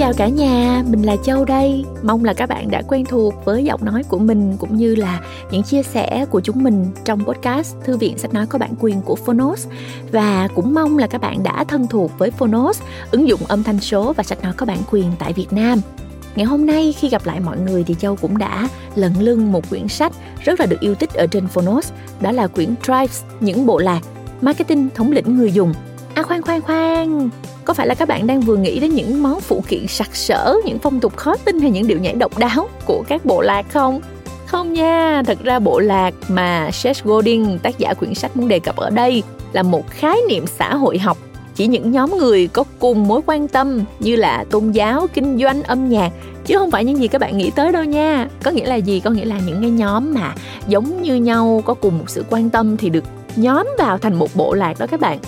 chào cả nhà, mình là Châu đây. Mong là các bạn đã quen thuộc với giọng nói của mình cũng như là những chia sẻ của chúng mình trong podcast Thư viện sách nói có bản quyền của Phonos và cũng mong là các bạn đã thân thuộc với Phonos, ứng dụng âm thanh số và sách nói có bản quyền tại Việt Nam. Ngày hôm nay khi gặp lại mọi người thì Châu cũng đã lận lưng một quyển sách rất là được yêu thích ở trên Phonos, đó là quyển Tribes, những bộ lạc, marketing thống lĩnh người dùng. À khoan khoan khoan, có phải là các bạn đang vừa nghĩ đến những món phụ kiện sặc sỡ những phong tục khó tin hay những điệu nhảy độc đáo của các bộ lạc không? Không nha thật ra bộ lạc mà Seth Godin tác giả quyển sách muốn đề cập ở đây là một khái niệm xã hội học. Chỉ những nhóm người có cùng mối quan tâm như là tôn giáo kinh doanh âm nhạc chứ không phải những gì các bạn nghĩ tới đâu nha. Có nghĩa là gì? Có nghĩa là những cái nhóm mà giống như nhau có cùng một sự quan tâm thì được nhóm vào thành một bộ lạc đó các bạn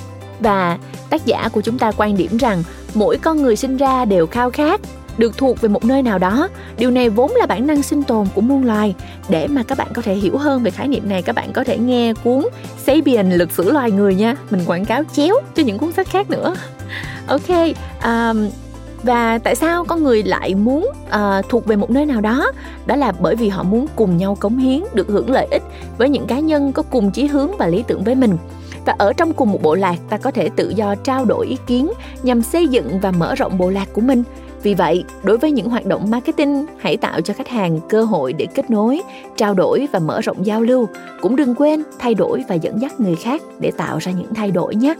và tác giả của chúng ta quan điểm rằng mỗi con người sinh ra đều khao khát được thuộc về một nơi nào đó. Điều này vốn là bản năng sinh tồn của muôn loài. Để mà các bạn có thể hiểu hơn về khái niệm này các bạn có thể nghe cuốn Sabian lịch sử loài người nha. Mình quảng cáo chéo cho những cuốn sách khác nữa. Ok um, và tại sao con người lại muốn uh, thuộc về một nơi nào đó? Đó là bởi vì họ muốn cùng nhau cống hiến được hưởng lợi ích với những cá nhân có cùng chí hướng và lý tưởng với mình và ở trong cùng một bộ lạc ta có thể tự do trao đổi ý kiến nhằm xây dựng và mở rộng bộ lạc của mình vì vậy đối với những hoạt động marketing hãy tạo cho khách hàng cơ hội để kết nối trao đổi và mở rộng giao lưu cũng đừng quên thay đổi và dẫn dắt người khác để tạo ra những thay đổi nhé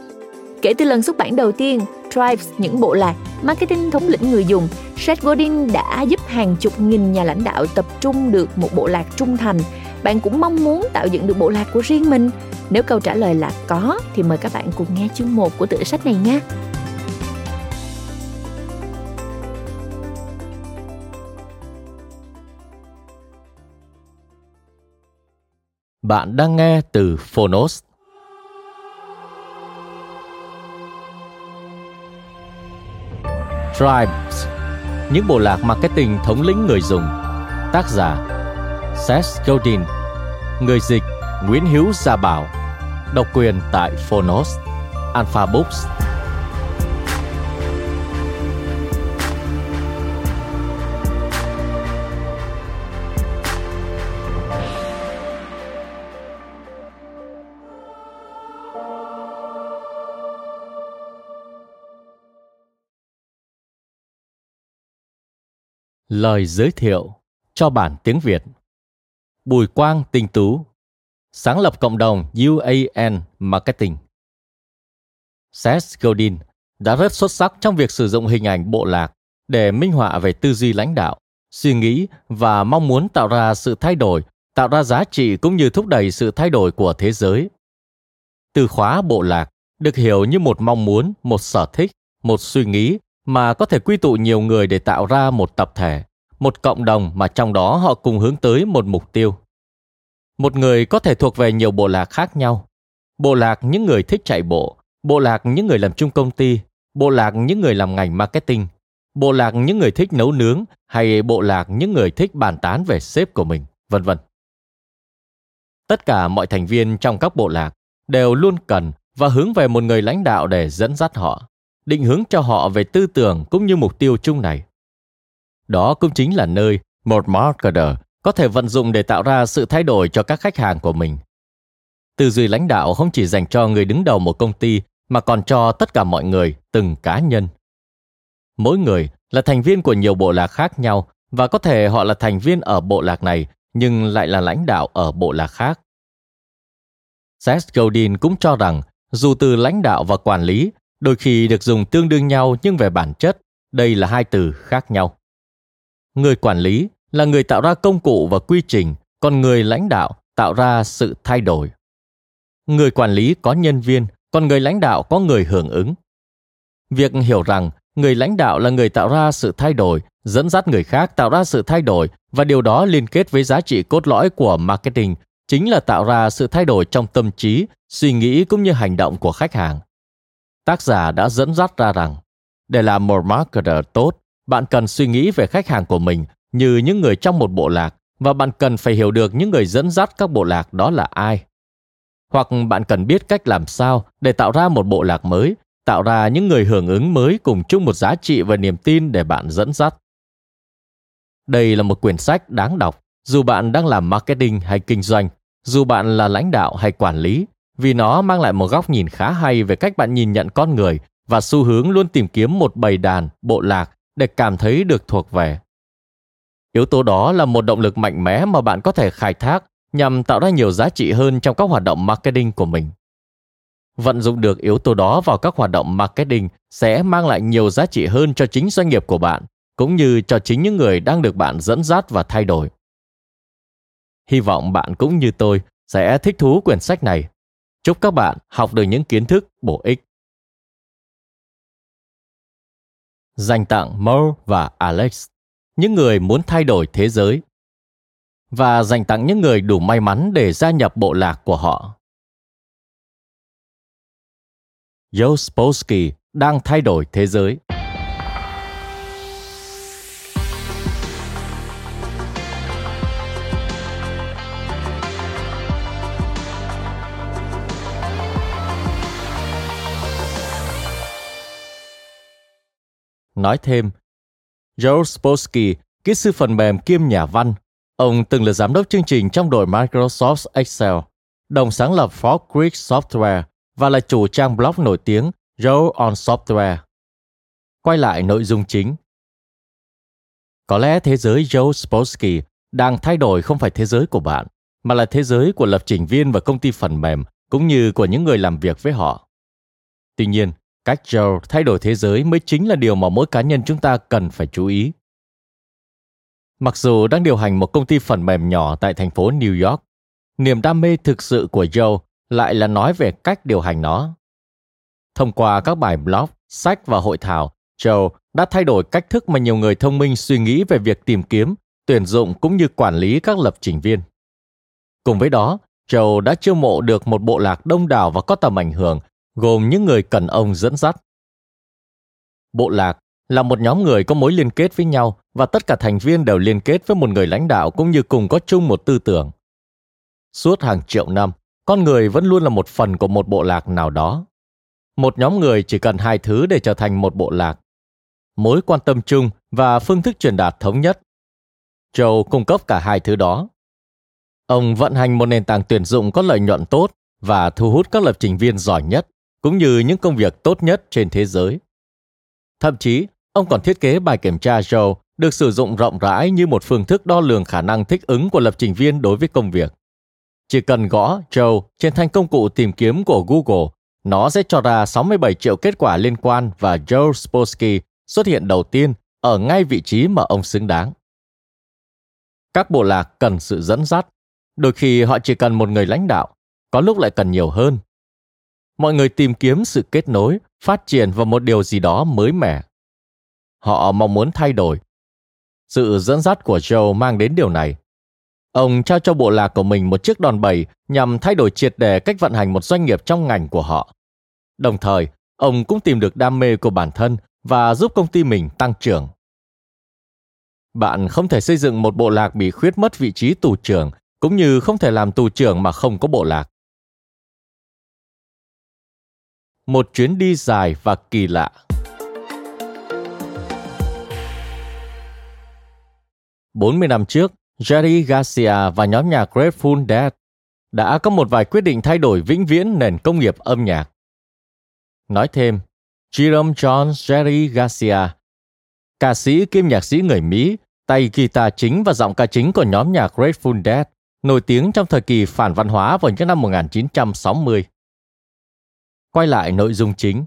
Kể từ lần xuất bản đầu tiên, Tribes, những bộ lạc, marketing thống lĩnh người dùng, Seth Godin đã giúp hàng chục nghìn nhà lãnh đạo tập trung được một bộ lạc trung thành. Bạn cũng mong muốn tạo dựng được bộ lạc của riêng mình. Nếu câu trả lời là có, thì mời các bạn cùng nghe chương 1 của tựa sách này nha. Bạn đang nghe từ Phonos. Tribes, những bộ lạc marketing thống lĩnh người dùng. Tác giả Seth Godin, người dịch Nguyễn Hiếu Gia Bảo, độc quyền tại Phonos, Alpha Books. Lời giới thiệu cho bản tiếng Việt Bùi Quang Tinh Tú Sáng lập cộng đồng UAN Marketing Seth Godin đã rất xuất sắc trong việc sử dụng hình ảnh bộ lạc để minh họa về tư duy lãnh đạo, suy nghĩ và mong muốn tạo ra sự thay đổi, tạo ra giá trị cũng như thúc đẩy sự thay đổi của thế giới. Từ khóa bộ lạc được hiểu như một mong muốn, một sở thích, một suy nghĩ mà có thể quy tụ nhiều người để tạo ra một tập thể, một cộng đồng mà trong đó họ cùng hướng tới một mục tiêu. Một người có thể thuộc về nhiều bộ lạc khác nhau. Bộ lạc những người thích chạy bộ, bộ lạc những người làm chung công ty, bộ lạc những người làm ngành marketing, bộ lạc những người thích nấu nướng hay bộ lạc những người thích bàn tán về sếp của mình, vân vân. Tất cả mọi thành viên trong các bộ lạc đều luôn cần và hướng về một người lãnh đạo để dẫn dắt họ định hướng cho họ về tư tưởng cũng như mục tiêu chung này. Đó cũng chính là nơi một marketer có thể vận dụng để tạo ra sự thay đổi cho các khách hàng của mình. Tư duy lãnh đạo không chỉ dành cho người đứng đầu một công ty mà còn cho tất cả mọi người, từng cá nhân. Mỗi người là thành viên của nhiều bộ lạc khác nhau và có thể họ là thành viên ở bộ lạc này nhưng lại là lãnh đạo ở bộ lạc khác. Seth Godin cũng cho rằng dù từ lãnh đạo và quản lý đôi khi được dùng tương đương nhau nhưng về bản chất đây là hai từ khác nhau người quản lý là người tạo ra công cụ và quy trình còn người lãnh đạo tạo ra sự thay đổi. Người quản lý có nhân viên còn người lãnh đạo có người hưởng ứng. Việc hiểu rằng người lãnh đạo là người tạo ra sự thay đổi, dẫn dắt người khác tạo ra sự thay đổi và điều đó liên kết với giá trị cốt lõi của marketing chính là tạo ra sự thay đổi trong tâm trí, suy nghĩ cũng như hành động của khách hàng. Tác giả đã dẫn dắt ra rằng, để làm một marketer tốt, bạn cần suy nghĩ về khách hàng của mình như những người trong một bộ lạc và bạn cần phải hiểu được những người dẫn dắt các bộ lạc đó là ai hoặc bạn cần biết cách làm sao để tạo ra một bộ lạc mới tạo ra những người hưởng ứng mới cùng chung một giá trị và niềm tin để bạn dẫn dắt. Đây là một quyển sách đáng đọc, dù bạn đang làm marketing hay kinh doanh, dù bạn là lãnh đạo hay quản lý, vì nó mang lại một góc nhìn khá hay về cách bạn nhìn nhận con người và xu hướng luôn tìm kiếm một bầy đàn, bộ lạc để cảm thấy được thuộc về. Yếu tố đó là một động lực mạnh mẽ mà bạn có thể khai thác nhằm tạo ra nhiều giá trị hơn trong các hoạt động marketing của mình. Vận dụng được yếu tố đó vào các hoạt động marketing sẽ mang lại nhiều giá trị hơn cho chính doanh nghiệp của bạn, cũng như cho chính những người đang được bạn dẫn dắt và thay đổi. Hy vọng bạn cũng như tôi sẽ thích thú quyển sách này. Chúc các bạn học được những kiến thức bổ ích. Dành tặng Mo và Alex, những người muốn thay đổi thế giới và dành tặng những người đủ may mắn để gia nhập bộ lạc của họ. Joe Spolsky đang thay đổi thế giới. Nói thêm, Joe Spolsky, kỹ sư phần mềm kiêm nhà văn, ông từng là giám đốc chương trình trong đội Microsoft Excel, đồng sáng lập Frog Creek Software và là chủ trang blog nổi tiếng Joe on Software. Quay lại nội dung chính. Có lẽ thế giới Joe Spolsky đang thay đổi không phải thế giới của bạn, mà là thế giới của lập trình viên và công ty phần mềm, cũng như của những người làm việc với họ. Tuy nhiên, cách Joe thay đổi thế giới mới chính là điều mà mỗi cá nhân chúng ta cần phải chú ý. Mặc dù đang điều hành một công ty phần mềm nhỏ tại thành phố New York, niềm đam mê thực sự của Joe lại là nói về cách điều hành nó. Thông qua các bài blog, sách và hội thảo, Joe đã thay đổi cách thức mà nhiều người thông minh suy nghĩ về việc tìm kiếm, tuyển dụng cũng như quản lý các lập trình viên. Cùng với đó, Joe đã chiêu mộ được một bộ lạc đông đảo và có tầm ảnh hưởng, gồm những người cần ông dẫn dắt. Bộ lạc là một nhóm người có mối liên kết với nhau và tất cả thành viên đều liên kết với một người lãnh đạo cũng như cùng có chung một tư tưởng. Suốt hàng triệu năm, con người vẫn luôn là một phần của một bộ lạc nào đó. Một nhóm người chỉ cần hai thứ để trở thành một bộ lạc. Mối quan tâm chung và phương thức truyền đạt thống nhất. Joe cung cấp cả hai thứ đó. Ông vận hành một nền tảng tuyển dụng có lợi nhuận tốt và thu hút các lập trình viên giỏi nhất cũng như những công việc tốt nhất trên thế giới thậm chí ông còn thiết kế bài kiểm tra joe được sử dụng rộng rãi như một phương thức đo lường khả năng thích ứng của lập trình viên đối với công việc chỉ cần gõ Joe trên thanh công cụ tìm kiếm của Google, nó sẽ cho ra 67 triệu kết quả liên quan và Joe Spolsky xuất hiện đầu tiên ở ngay vị trí mà ông xứng đáng. Các bộ lạc cần sự dẫn dắt, đôi khi họ chỉ cần một người lãnh đạo, có lúc lại cần nhiều hơn. Mọi người tìm kiếm sự kết nối, phát triển vào một điều gì đó mới mẻ. Họ mong muốn thay đổi. Sự dẫn dắt của Joe mang đến điều này Ông trao cho bộ lạc của mình một chiếc đòn bẩy nhằm thay đổi triệt đề cách vận hành một doanh nghiệp trong ngành của họ. Đồng thời, ông cũng tìm được đam mê của bản thân và giúp công ty mình tăng trưởng. Bạn không thể xây dựng một bộ lạc bị khuyết mất vị trí tù trưởng, cũng như không thể làm tù trưởng mà không có bộ lạc. Một chuyến đi dài và kỳ lạ. Bốn mươi năm trước, Jerry Garcia và nhóm nhạc Grateful Dead đã có một vài quyết định thay đổi vĩnh viễn nền công nghiệp âm nhạc. Nói thêm, Jerome John Jerry Garcia, ca sĩ kiêm nhạc sĩ người Mỹ, tay guitar chính và giọng ca chính của nhóm nhạc Grateful Dead, nổi tiếng trong thời kỳ phản văn hóa vào những năm 1960. Quay lại nội dung chính.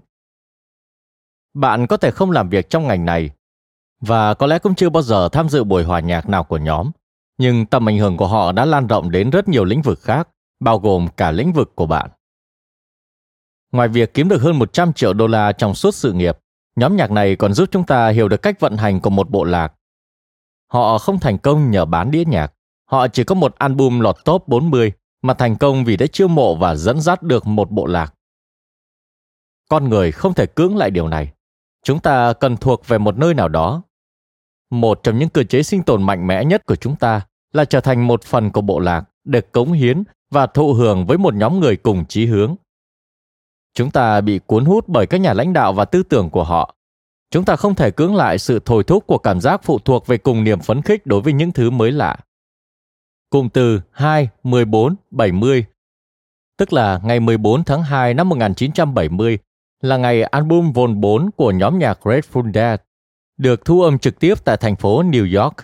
Bạn có thể không làm việc trong ngành này và có lẽ cũng chưa bao giờ tham dự buổi hòa nhạc nào của nhóm nhưng tầm ảnh hưởng của họ đã lan rộng đến rất nhiều lĩnh vực khác, bao gồm cả lĩnh vực của bạn. Ngoài việc kiếm được hơn 100 triệu đô la trong suốt sự nghiệp, nhóm nhạc này còn giúp chúng ta hiểu được cách vận hành của một bộ lạc. Họ không thành công nhờ bán đĩa nhạc, họ chỉ có một album lọt top 40 mà thành công vì đã chiêu mộ và dẫn dắt được một bộ lạc. Con người không thể cưỡng lại điều này. Chúng ta cần thuộc về một nơi nào đó một trong những cơ chế sinh tồn mạnh mẽ nhất của chúng ta là trở thành một phần của bộ lạc để cống hiến và thụ hưởng với một nhóm người cùng chí hướng. Chúng ta bị cuốn hút bởi các nhà lãnh đạo và tư tưởng của họ. Chúng ta không thể cưỡng lại sự thôi thúc của cảm giác phụ thuộc về cùng niềm phấn khích đối với những thứ mới lạ. Cụm từ 2, 14, 70 tức là ngày 14 tháng 2 năm 1970 là ngày album Vol 4 của nhóm nhạc Grateful Dead, được thu âm trực tiếp tại thành phố New York.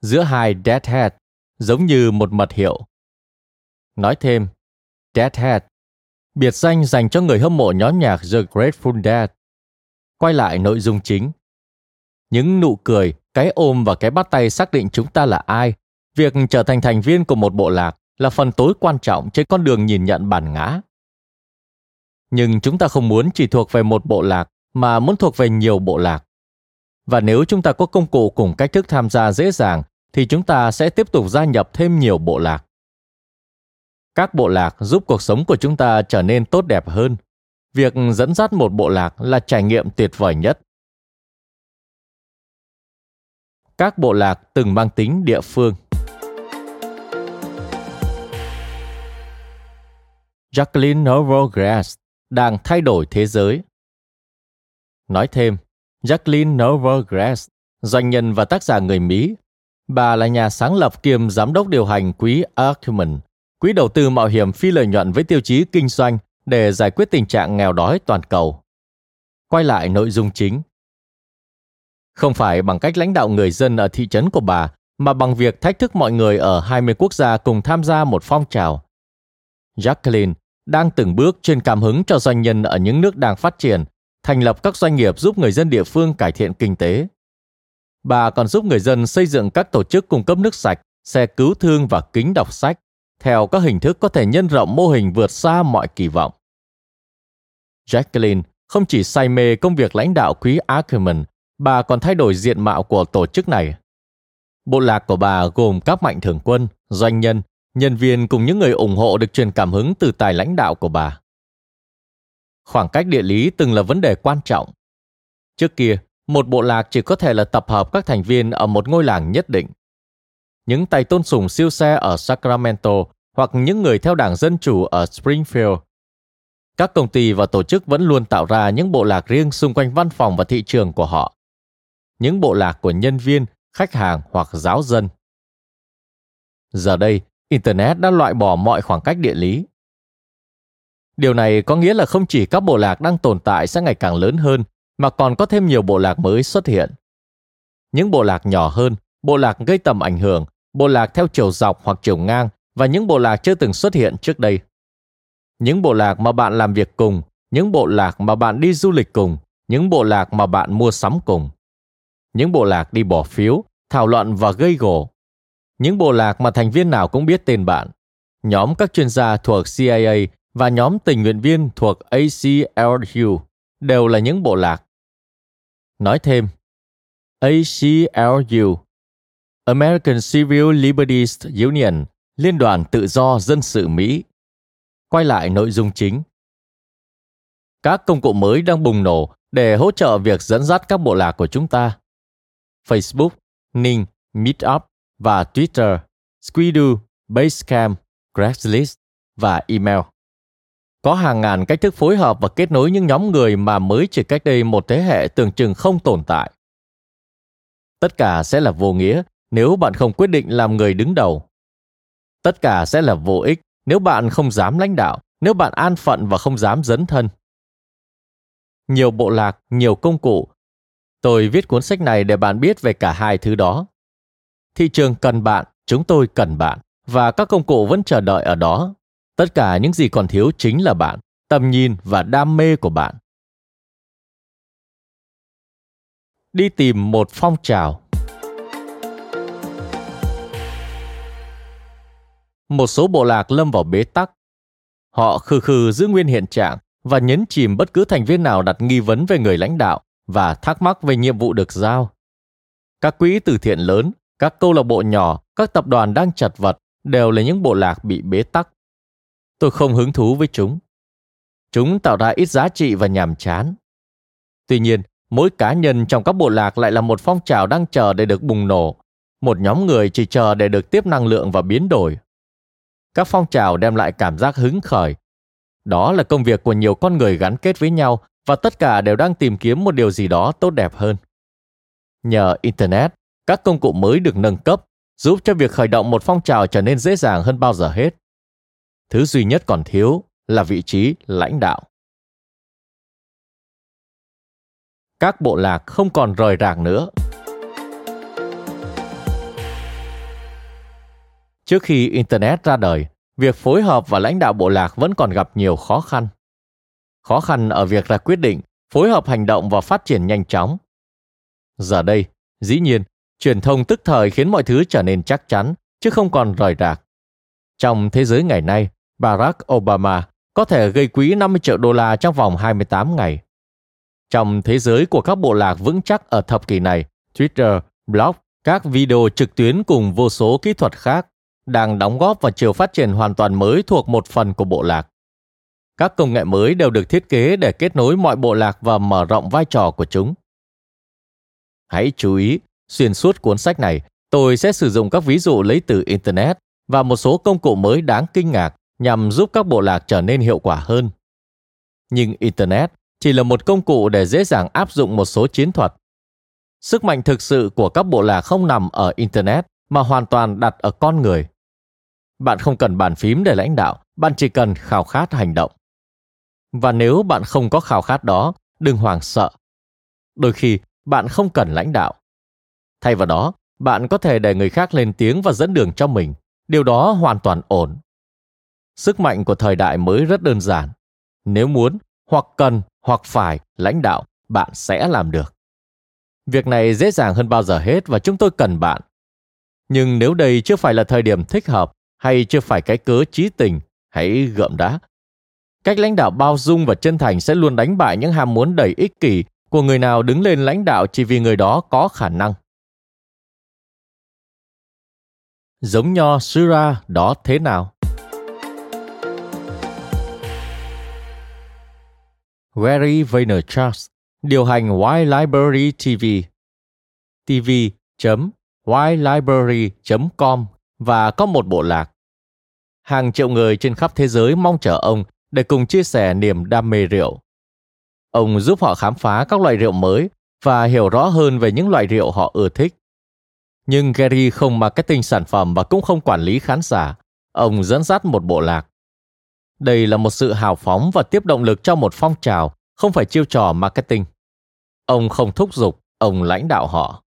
Giữa hai Deadhead, giống như một mật hiệu. Nói thêm, Deadhead, biệt danh dành cho người hâm mộ nhóm nhạc The Grateful Dead. Quay lại nội dung chính. Những nụ cười, cái ôm và cái bắt tay xác định chúng ta là ai. Việc trở thành thành viên của một bộ lạc là phần tối quan trọng trên con đường nhìn nhận bản ngã. Nhưng chúng ta không muốn chỉ thuộc về một bộ lạc, mà muốn thuộc về nhiều bộ lạc. Và nếu chúng ta có công cụ cùng cách thức tham gia dễ dàng, thì chúng ta sẽ tiếp tục gia nhập thêm nhiều bộ lạc. Các bộ lạc giúp cuộc sống của chúng ta trở nên tốt đẹp hơn. Việc dẫn dắt một bộ lạc là trải nghiệm tuyệt vời nhất. Các bộ lạc từng mang tính địa phương. Jacqueline Novogratz đang thay đổi thế giới. Nói thêm, Jacqueline Novogratz, doanh nhân và tác giả người Mỹ. Bà là nhà sáng lập kiêm giám đốc điều hành quỹ Acumen, quỹ đầu tư mạo hiểm phi lợi nhuận với tiêu chí kinh doanh để giải quyết tình trạng nghèo đói toàn cầu. Quay lại nội dung chính. Không phải bằng cách lãnh đạo người dân ở thị trấn của bà, mà bằng việc thách thức mọi người ở 20 quốc gia cùng tham gia một phong trào. Jacqueline đang từng bước truyền cảm hứng cho doanh nhân ở những nước đang phát triển, thành lập các doanh nghiệp giúp người dân địa phương cải thiện kinh tế. Bà còn giúp người dân xây dựng các tổ chức cung cấp nước sạch, xe cứu thương và kính đọc sách, theo các hình thức có thể nhân rộng mô hình vượt xa mọi kỳ vọng. Jacqueline không chỉ say mê công việc lãnh đạo quý Ackerman, bà còn thay đổi diện mạo của tổ chức này. Bộ lạc của bà gồm các mạnh thường quân, doanh nhân nhân viên cùng những người ủng hộ được truyền cảm hứng từ tài lãnh đạo của bà. Khoảng cách địa lý từng là vấn đề quan trọng. Trước kia, một bộ lạc chỉ có thể là tập hợp các thành viên ở một ngôi làng nhất định. Những tay tôn sùng siêu xe ở Sacramento hoặc những người theo đảng Dân Chủ ở Springfield. Các công ty và tổ chức vẫn luôn tạo ra những bộ lạc riêng xung quanh văn phòng và thị trường của họ. Những bộ lạc của nhân viên, khách hàng hoặc giáo dân. Giờ đây, Internet đã loại bỏ mọi khoảng cách địa lý. Điều này có nghĩa là không chỉ các bộ lạc đang tồn tại sẽ ngày càng lớn hơn, mà còn có thêm nhiều bộ lạc mới xuất hiện. Những bộ lạc nhỏ hơn, bộ lạc gây tầm ảnh hưởng, bộ lạc theo chiều dọc hoặc chiều ngang và những bộ lạc chưa từng xuất hiện trước đây. Những bộ lạc mà bạn làm việc cùng, những bộ lạc mà bạn đi du lịch cùng, những bộ lạc mà bạn mua sắm cùng. Những bộ lạc đi bỏ phiếu, thảo luận và gây gổ, những bộ lạc mà thành viên nào cũng biết tên bạn. Nhóm các chuyên gia thuộc CIA và nhóm tình nguyện viên thuộc ACLU đều là những bộ lạc. Nói thêm, ACLU American Civil Liberties Union, Liên đoàn Tự do Dân sự Mỹ. Quay lại nội dung chính. Các công cụ mới đang bùng nổ để hỗ trợ việc dẫn dắt các bộ lạc của chúng ta. Facebook, Ning, Meetup, và Twitter, Squidoo, Basecamp, Craigslist và email. Có hàng ngàn cách thức phối hợp và kết nối những nhóm người mà mới chỉ cách đây một thế hệ tưởng chừng không tồn tại. Tất cả sẽ là vô nghĩa nếu bạn không quyết định làm người đứng đầu. Tất cả sẽ là vô ích nếu bạn không dám lãnh đạo, nếu bạn an phận và không dám dấn thân. Nhiều bộ lạc, nhiều công cụ. Tôi viết cuốn sách này để bạn biết về cả hai thứ đó thị trường cần bạn, chúng tôi cần bạn và các công cụ vẫn chờ đợi ở đó. Tất cả những gì còn thiếu chính là bạn, tầm nhìn và đam mê của bạn. Đi tìm một phong trào. Một số bộ lạc lâm vào bế tắc. Họ khư khư giữ nguyên hiện trạng và nhấn chìm bất cứ thành viên nào đặt nghi vấn về người lãnh đạo và thắc mắc về nhiệm vụ được giao. Các quỹ từ thiện lớn các câu lạc bộ nhỏ, các tập đoàn đang chật vật đều là những bộ lạc bị bế tắc. Tôi không hứng thú với chúng. Chúng tạo ra ít giá trị và nhàm chán. Tuy nhiên, mỗi cá nhân trong các bộ lạc lại là một phong trào đang chờ để được bùng nổ, một nhóm người chỉ chờ để được tiếp năng lượng và biến đổi. Các phong trào đem lại cảm giác hứng khởi. Đó là công việc của nhiều con người gắn kết với nhau và tất cả đều đang tìm kiếm một điều gì đó tốt đẹp hơn. Nhờ Internet, các công cụ mới được nâng cấp, giúp cho việc khởi động một phong trào trở nên dễ dàng hơn bao giờ hết. Thứ duy nhất còn thiếu là vị trí lãnh đạo. Các bộ lạc không còn rời rạc nữa. Trước khi Internet ra đời, việc phối hợp và lãnh đạo bộ lạc vẫn còn gặp nhiều khó khăn. Khó khăn ở việc ra quyết định, phối hợp hành động và phát triển nhanh chóng. Giờ đây, dĩ nhiên, truyền thông tức thời khiến mọi thứ trở nên chắc chắn, chứ không còn rời rạc. Trong thế giới ngày nay, Barack Obama có thể gây quỹ 50 triệu đô la trong vòng 28 ngày. Trong thế giới của các bộ lạc vững chắc ở thập kỷ này, Twitter, blog, các video trực tuyến cùng vô số kỹ thuật khác đang đóng góp vào chiều phát triển hoàn toàn mới thuộc một phần của bộ lạc. Các công nghệ mới đều được thiết kế để kết nối mọi bộ lạc và mở rộng vai trò của chúng. Hãy chú ý, xuyên suốt cuốn sách này, tôi sẽ sử dụng các ví dụ lấy từ Internet và một số công cụ mới đáng kinh ngạc nhằm giúp các bộ lạc trở nên hiệu quả hơn. Nhưng Internet chỉ là một công cụ để dễ dàng áp dụng một số chiến thuật. Sức mạnh thực sự của các bộ lạc không nằm ở Internet mà hoàn toàn đặt ở con người. Bạn không cần bàn phím để lãnh đạo, bạn chỉ cần khao khát hành động. Và nếu bạn không có khao khát đó, đừng hoảng sợ. Đôi khi bạn không cần lãnh đạo. Thay vào đó, bạn có thể để người khác lên tiếng và dẫn đường cho mình. Điều đó hoàn toàn ổn. Sức mạnh của thời đại mới rất đơn giản. Nếu muốn, hoặc cần, hoặc phải lãnh đạo, bạn sẽ làm được. Việc này dễ dàng hơn bao giờ hết và chúng tôi cần bạn. Nhưng nếu đây chưa phải là thời điểm thích hợp hay chưa phải cái cớ trí tình, hãy gợm đá. Cách lãnh đạo bao dung và chân thành sẽ luôn đánh bại những ham muốn đầy ích kỷ của người nào đứng lên lãnh đạo chỉ vì người đó có khả năng. Giống nho Sura đó thế nào? Gary Vaynerchuk, điều hành Wild Library TV, tv.wildlibrary.com và có một bộ lạc. Hàng triệu người trên khắp thế giới mong chờ ông để cùng chia sẻ niềm đam mê rượu. Ông giúp họ khám phá các loại rượu mới và hiểu rõ hơn về những loại rượu họ ưa thích. Nhưng Gary không marketing sản phẩm và cũng không quản lý khán giả. Ông dẫn dắt một bộ lạc. Đây là một sự hào phóng và tiếp động lực cho một phong trào, không phải chiêu trò marketing. Ông không thúc giục, ông lãnh đạo họ.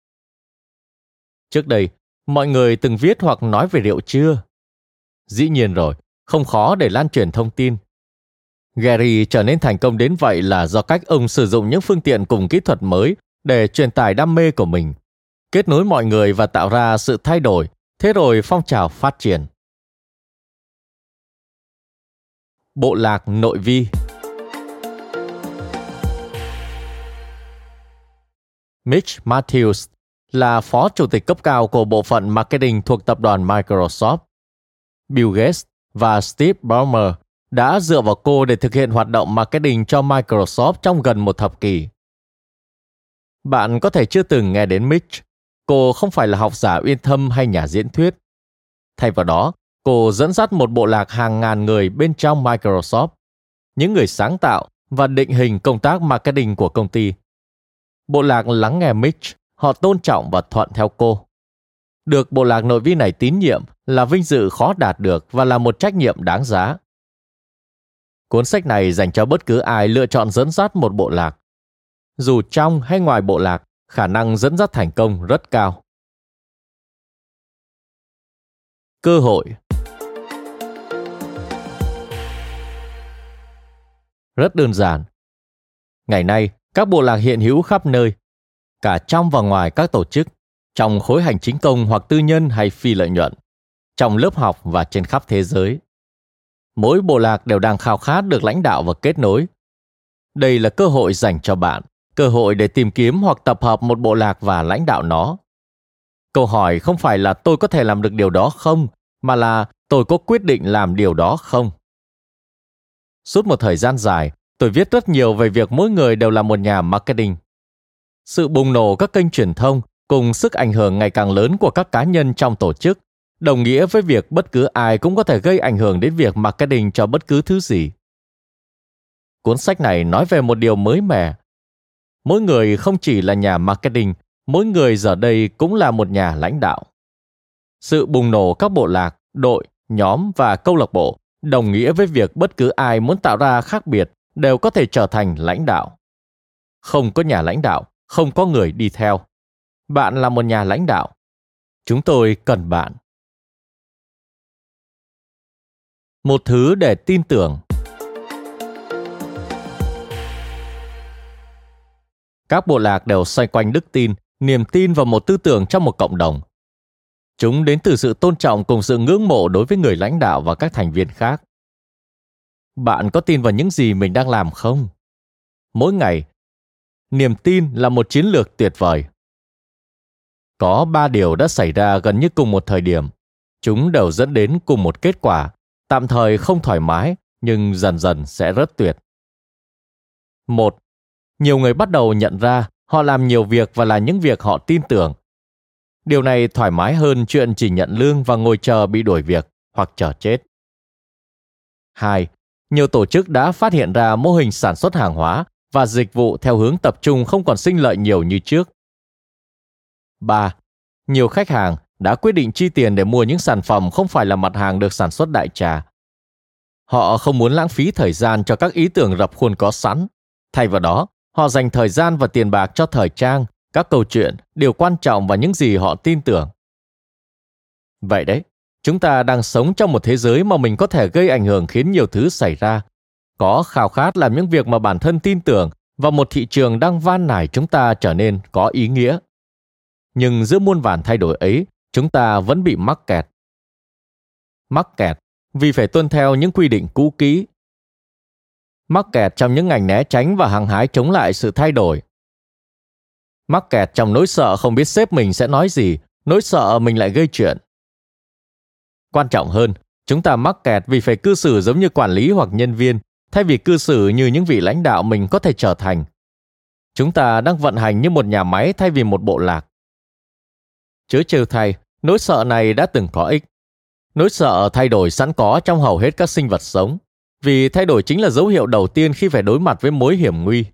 Trước đây, mọi người từng viết hoặc nói về rượu chưa? Dĩ nhiên rồi, không khó để lan truyền thông tin. Gary trở nên thành công đến vậy là do cách ông sử dụng những phương tiện cùng kỹ thuật mới để truyền tải đam mê của mình, kết nối mọi người và tạo ra sự thay đổi, thế rồi phong trào phát triển. Bộ lạc nội vi Mitch Matthews là phó chủ tịch cấp cao của bộ phận marketing thuộc tập đoàn Microsoft. Bill Gates và Steve Ballmer đã dựa vào cô để thực hiện hoạt động marketing cho Microsoft trong gần một thập kỷ. Bạn có thể chưa từng nghe đến Mitch. Cô không phải là học giả uyên thâm hay nhà diễn thuyết. Thay vào đó, cô dẫn dắt một bộ lạc hàng ngàn người bên trong Microsoft, những người sáng tạo và định hình công tác marketing của công ty. Bộ lạc lắng nghe Mitch, họ tôn trọng và thuận theo cô. Được bộ lạc nội vi này tín nhiệm là vinh dự khó đạt được và là một trách nhiệm đáng giá. Cuốn sách này dành cho bất cứ ai lựa chọn dẫn dắt một bộ lạc. Dù trong hay ngoài bộ lạc, khả năng dẫn dắt thành công rất cao. Cơ hội Rất đơn giản. Ngày nay, các bộ lạc hiện hữu khắp nơi, cả trong và ngoài các tổ chức, trong khối hành chính công hoặc tư nhân hay phi lợi nhuận, trong lớp học và trên khắp thế giới mỗi bộ lạc đều đang khao khát được lãnh đạo và kết nối. Đây là cơ hội dành cho bạn, cơ hội để tìm kiếm hoặc tập hợp một bộ lạc và lãnh đạo nó. Câu hỏi không phải là tôi có thể làm được điều đó không, mà là tôi có quyết định làm điều đó không. Suốt một thời gian dài, tôi viết rất nhiều về việc mỗi người đều là một nhà marketing. Sự bùng nổ các kênh truyền thông cùng sức ảnh hưởng ngày càng lớn của các cá nhân trong tổ chức đồng nghĩa với việc bất cứ ai cũng có thể gây ảnh hưởng đến việc marketing cho bất cứ thứ gì. cuốn sách này nói về một điều mới mẻ. Mỗi người không chỉ là nhà marketing, mỗi người giờ đây cũng là một nhà lãnh đạo. Sự bùng nổ các bộ lạc, đội, nhóm và câu lạc bộ đồng nghĩa với việc bất cứ ai muốn tạo ra khác biệt đều có thể trở thành lãnh đạo. Không có nhà lãnh đạo, không có người đi theo. Bạn là một nhà lãnh đạo. Chúng tôi cần bạn. Một thứ để tin tưởng. Các bộ lạc đều xoay quanh đức tin, niềm tin vào một tư tưởng trong một cộng đồng. Chúng đến từ sự tôn trọng cùng sự ngưỡng mộ đối với người lãnh đạo và các thành viên khác. Bạn có tin vào những gì mình đang làm không? Mỗi ngày, niềm tin là một chiến lược tuyệt vời. Có ba điều đã xảy ra gần như cùng một thời điểm. Chúng đều dẫn đến cùng một kết quả, tạm thời không thoải mái nhưng dần dần sẽ rất tuyệt. Một, nhiều người bắt đầu nhận ra họ làm nhiều việc và là những việc họ tin tưởng. Điều này thoải mái hơn chuyện chỉ nhận lương và ngồi chờ bị đuổi việc hoặc chờ chết. 2. Nhiều tổ chức đã phát hiện ra mô hình sản xuất hàng hóa và dịch vụ theo hướng tập trung không còn sinh lợi nhiều như trước. 3. Nhiều khách hàng đã quyết định chi tiền để mua những sản phẩm không phải là mặt hàng được sản xuất đại trà. Họ không muốn lãng phí thời gian cho các ý tưởng rập khuôn có sẵn. Thay vào đó, họ dành thời gian và tiền bạc cho thời trang, các câu chuyện, điều quan trọng và những gì họ tin tưởng. Vậy đấy, chúng ta đang sống trong một thế giới mà mình có thể gây ảnh hưởng khiến nhiều thứ xảy ra. Có khao khát làm những việc mà bản thân tin tưởng và một thị trường đang van nài chúng ta trở nên có ý nghĩa. Nhưng giữa muôn vàn thay đổi ấy, chúng ta vẫn bị mắc kẹt. Mắc kẹt vì phải tuân theo những quy định cũ kỹ. Mắc kẹt trong những ngành né tránh và hàng hái chống lại sự thay đổi. Mắc kẹt trong nỗi sợ không biết sếp mình sẽ nói gì, nỗi sợ mình lại gây chuyện. Quan trọng hơn, chúng ta mắc kẹt vì phải cư xử giống như quản lý hoặc nhân viên, thay vì cư xử như những vị lãnh đạo mình có thể trở thành. Chúng ta đang vận hành như một nhà máy thay vì một bộ lạc. Chớ trêu thay, nỗi sợ này đã từng có ích. Nỗi sợ thay đổi sẵn có trong hầu hết các sinh vật sống, vì thay đổi chính là dấu hiệu đầu tiên khi phải đối mặt với mối hiểm nguy.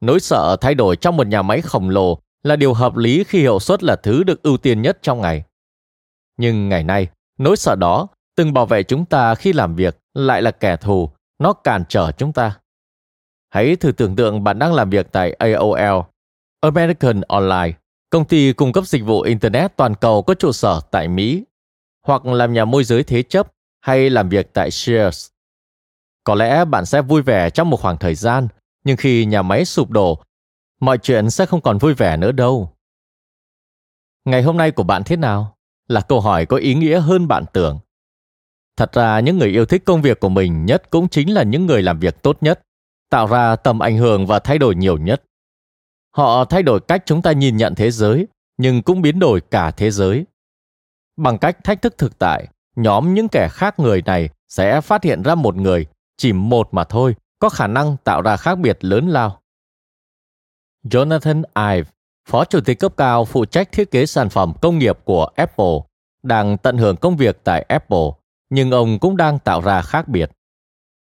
Nỗi sợ thay đổi trong một nhà máy khổng lồ là điều hợp lý khi hiệu suất là thứ được ưu tiên nhất trong ngày. Nhưng ngày nay, nỗi sợ đó từng bảo vệ chúng ta khi làm việc lại là kẻ thù, nó cản trở chúng ta. Hãy thử tưởng tượng bạn đang làm việc tại AOL, American Online, công ty cung cấp dịch vụ Internet toàn cầu có trụ sở tại Mỹ, hoặc làm nhà môi giới thế chấp hay làm việc tại Sears. Có lẽ bạn sẽ vui vẻ trong một khoảng thời gian, nhưng khi nhà máy sụp đổ, mọi chuyện sẽ không còn vui vẻ nữa đâu. Ngày hôm nay của bạn thế nào? Là câu hỏi có ý nghĩa hơn bạn tưởng. Thật ra những người yêu thích công việc của mình nhất cũng chính là những người làm việc tốt nhất, tạo ra tầm ảnh hưởng và thay đổi nhiều nhất. Họ thay đổi cách chúng ta nhìn nhận thế giới, nhưng cũng biến đổi cả thế giới. Bằng cách thách thức thực tại, nhóm những kẻ khác người này sẽ phát hiện ra một người, chỉ một mà thôi, có khả năng tạo ra khác biệt lớn lao. Jonathan Ive, phó chủ tịch cấp cao phụ trách thiết kế sản phẩm công nghiệp của Apple, đang tận hưởng công việc tại Apple, nhưng ông cũng đang tạo ra khác biệt.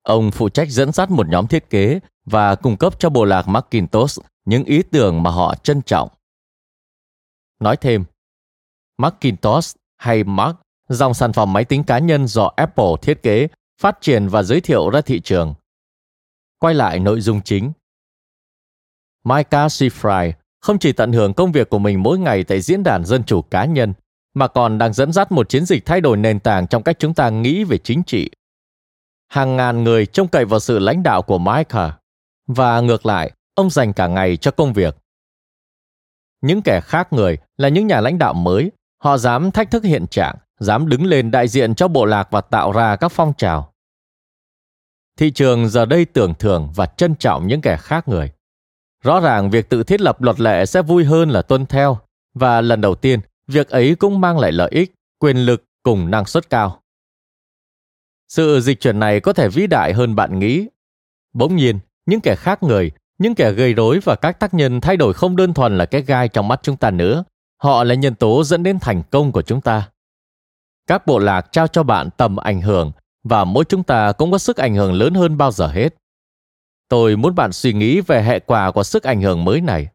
Ông phụ trách dẫn dắt một nhóm thiết kế và cung cấp cho bộ lạc Macintosh những ý tưởng mà họ trân trọng. Nói thêm, Macintosh hay Mac, dòng sản phẩm máy tính cá nhân do Apple thiết kế, phát triển và giới thiệu ra thị trường. Quay lại nội dung chính. Micah Seafry không chỉ tận hưởng công việc của mình mỗi ngày tại diễn đàn dân chủ cá nhân, mà còn đang dẫn dắt một chiến dịch thay đổi nền tảng trong cách chúng ta nghĩ về chính trị. Hàng ngàn người trông cậy vào sự lãnh đạo của Micah, và ngược lại, ông dành cả ngày cho công việc. Những kẻ khác người là những nhà lãnh đạo mới, họ dám thách thức hiện trạng, dám đứng lên đại diện cho bộ lạc và tạo ra các phong trào. Thị trường giờ đây tưởng thưởng và trân trọng những kẻ khác người. Rõ ràng việc tự thiết lập luật lệ sẽ vui hơn là tuân theo, và lần đầu tiên, việc ấy cũng mang lại lợi ích, quyền lực cùng năng suất cao. Sự dịch chuyển này có thể vĩ đại hơn bạn nghĩ. Bỗng nhiên, những kẻ khác người, những kẻ gây rối và các tác nhân thay đổi không đơn thuần là cái gai trong mắt chúng ta nữa. Họ là nhân tố dẫn đến thành công của chúng ta. Các bộ lạc trao cho bạn tầm ảnh hưởng và mỗi chúng ta cũng có sức ảnh hưởng lớn hơn bao giờ hết. Tôi muốn bạn suy nghĩ về hệ quả của sức ảnh hưởng mới này.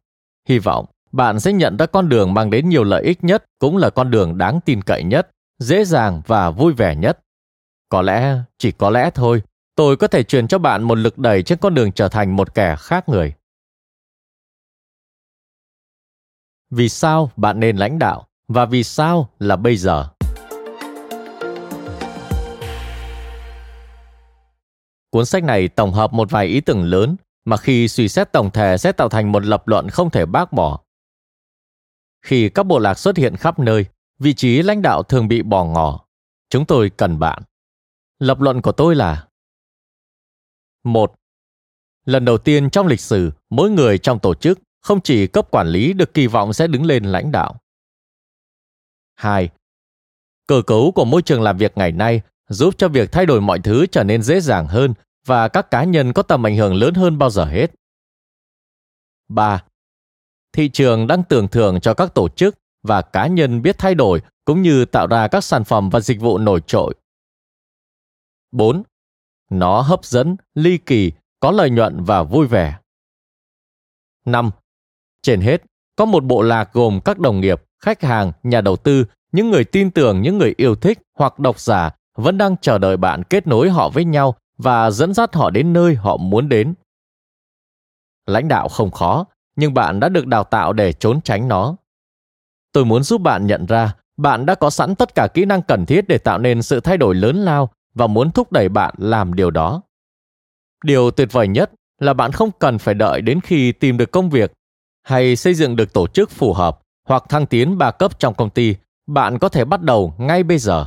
Hy vọng bạn sẽ nhận ra con đường mang đến nhiều lợi ích nhất cũng là con đường đáng tin cậy nhất, dễ dàng và vui vẻ nhất. Có lẽ, chỉ có lẽ thôi, tôi có thể truyền cho bạn một lực đẩy trên con đường trở thành một kẻ khác người. Vì sao bạn nên lãnh đạo và vì sao là bây giờ? Cuốn sách này tổng hợp một vài ý tưởng lớn mà khi suy xét tổng thể sẽ tạo thành một lập luận không thể bác bỏ. Khi các bộ lạc xuất hiện khắp nơi, vị trí lãnh đạo thường bị bỏ ngỏ. Chúng tôi cần bạn. Lập luận của tôi là một Lần đầu tiên trong lịch sử, mỗi người trong tổ chức, không chỉ cấp quản lý được kỳ vọng sẽ đứng lên lãnh đạo. 2. Cơ cấu của môi trường làm việc ngày nay giúp cho việc thay đổi mọi thứ trở nên dễ dàng hơn và các cá nhân có tầm ảnh hưởng lớn hơn bao giờ hết. 3. Thị trường đang tưởng thưởng cho các tổ chức và cá nhân biết thay đổi cũng như tạo ra các sản phẩm và dịch vụ nổi trội. 4. Nó hấp dẫn, ly kỳ, có lợi nhuận và vui vẻ. 5. Trên hết, có một bộ lạc gồm các đồng nghiệp, khách hàng, nhà đầu tư, những người tin tưởng, những người yêu thích hoặc độc giả vẫn đang chờ đợi bạn kết nối họ với nhau và dẫn dắt họ đến nơi họ muốn đến. Lãnh đạo không khó, nhưng bạn đã được đào tạo để trốn tránh nó. Tôi muốn giúp bạn nhận ra bạn đã có sẵn tất cả kỹ năng cần thiết để tạo nên sự thay đổi lớn lao và muốn thúc đẩy bạn làm điều đó. Điều tuyệt vời nhất là bạn không cần phải đợi đến khi tìm được công việc hay xây dựng được tổ chức phù hợp hoặc thăng tiến ba cấp trong công ty, bạn có thể bắt đầu ngay bây giờ.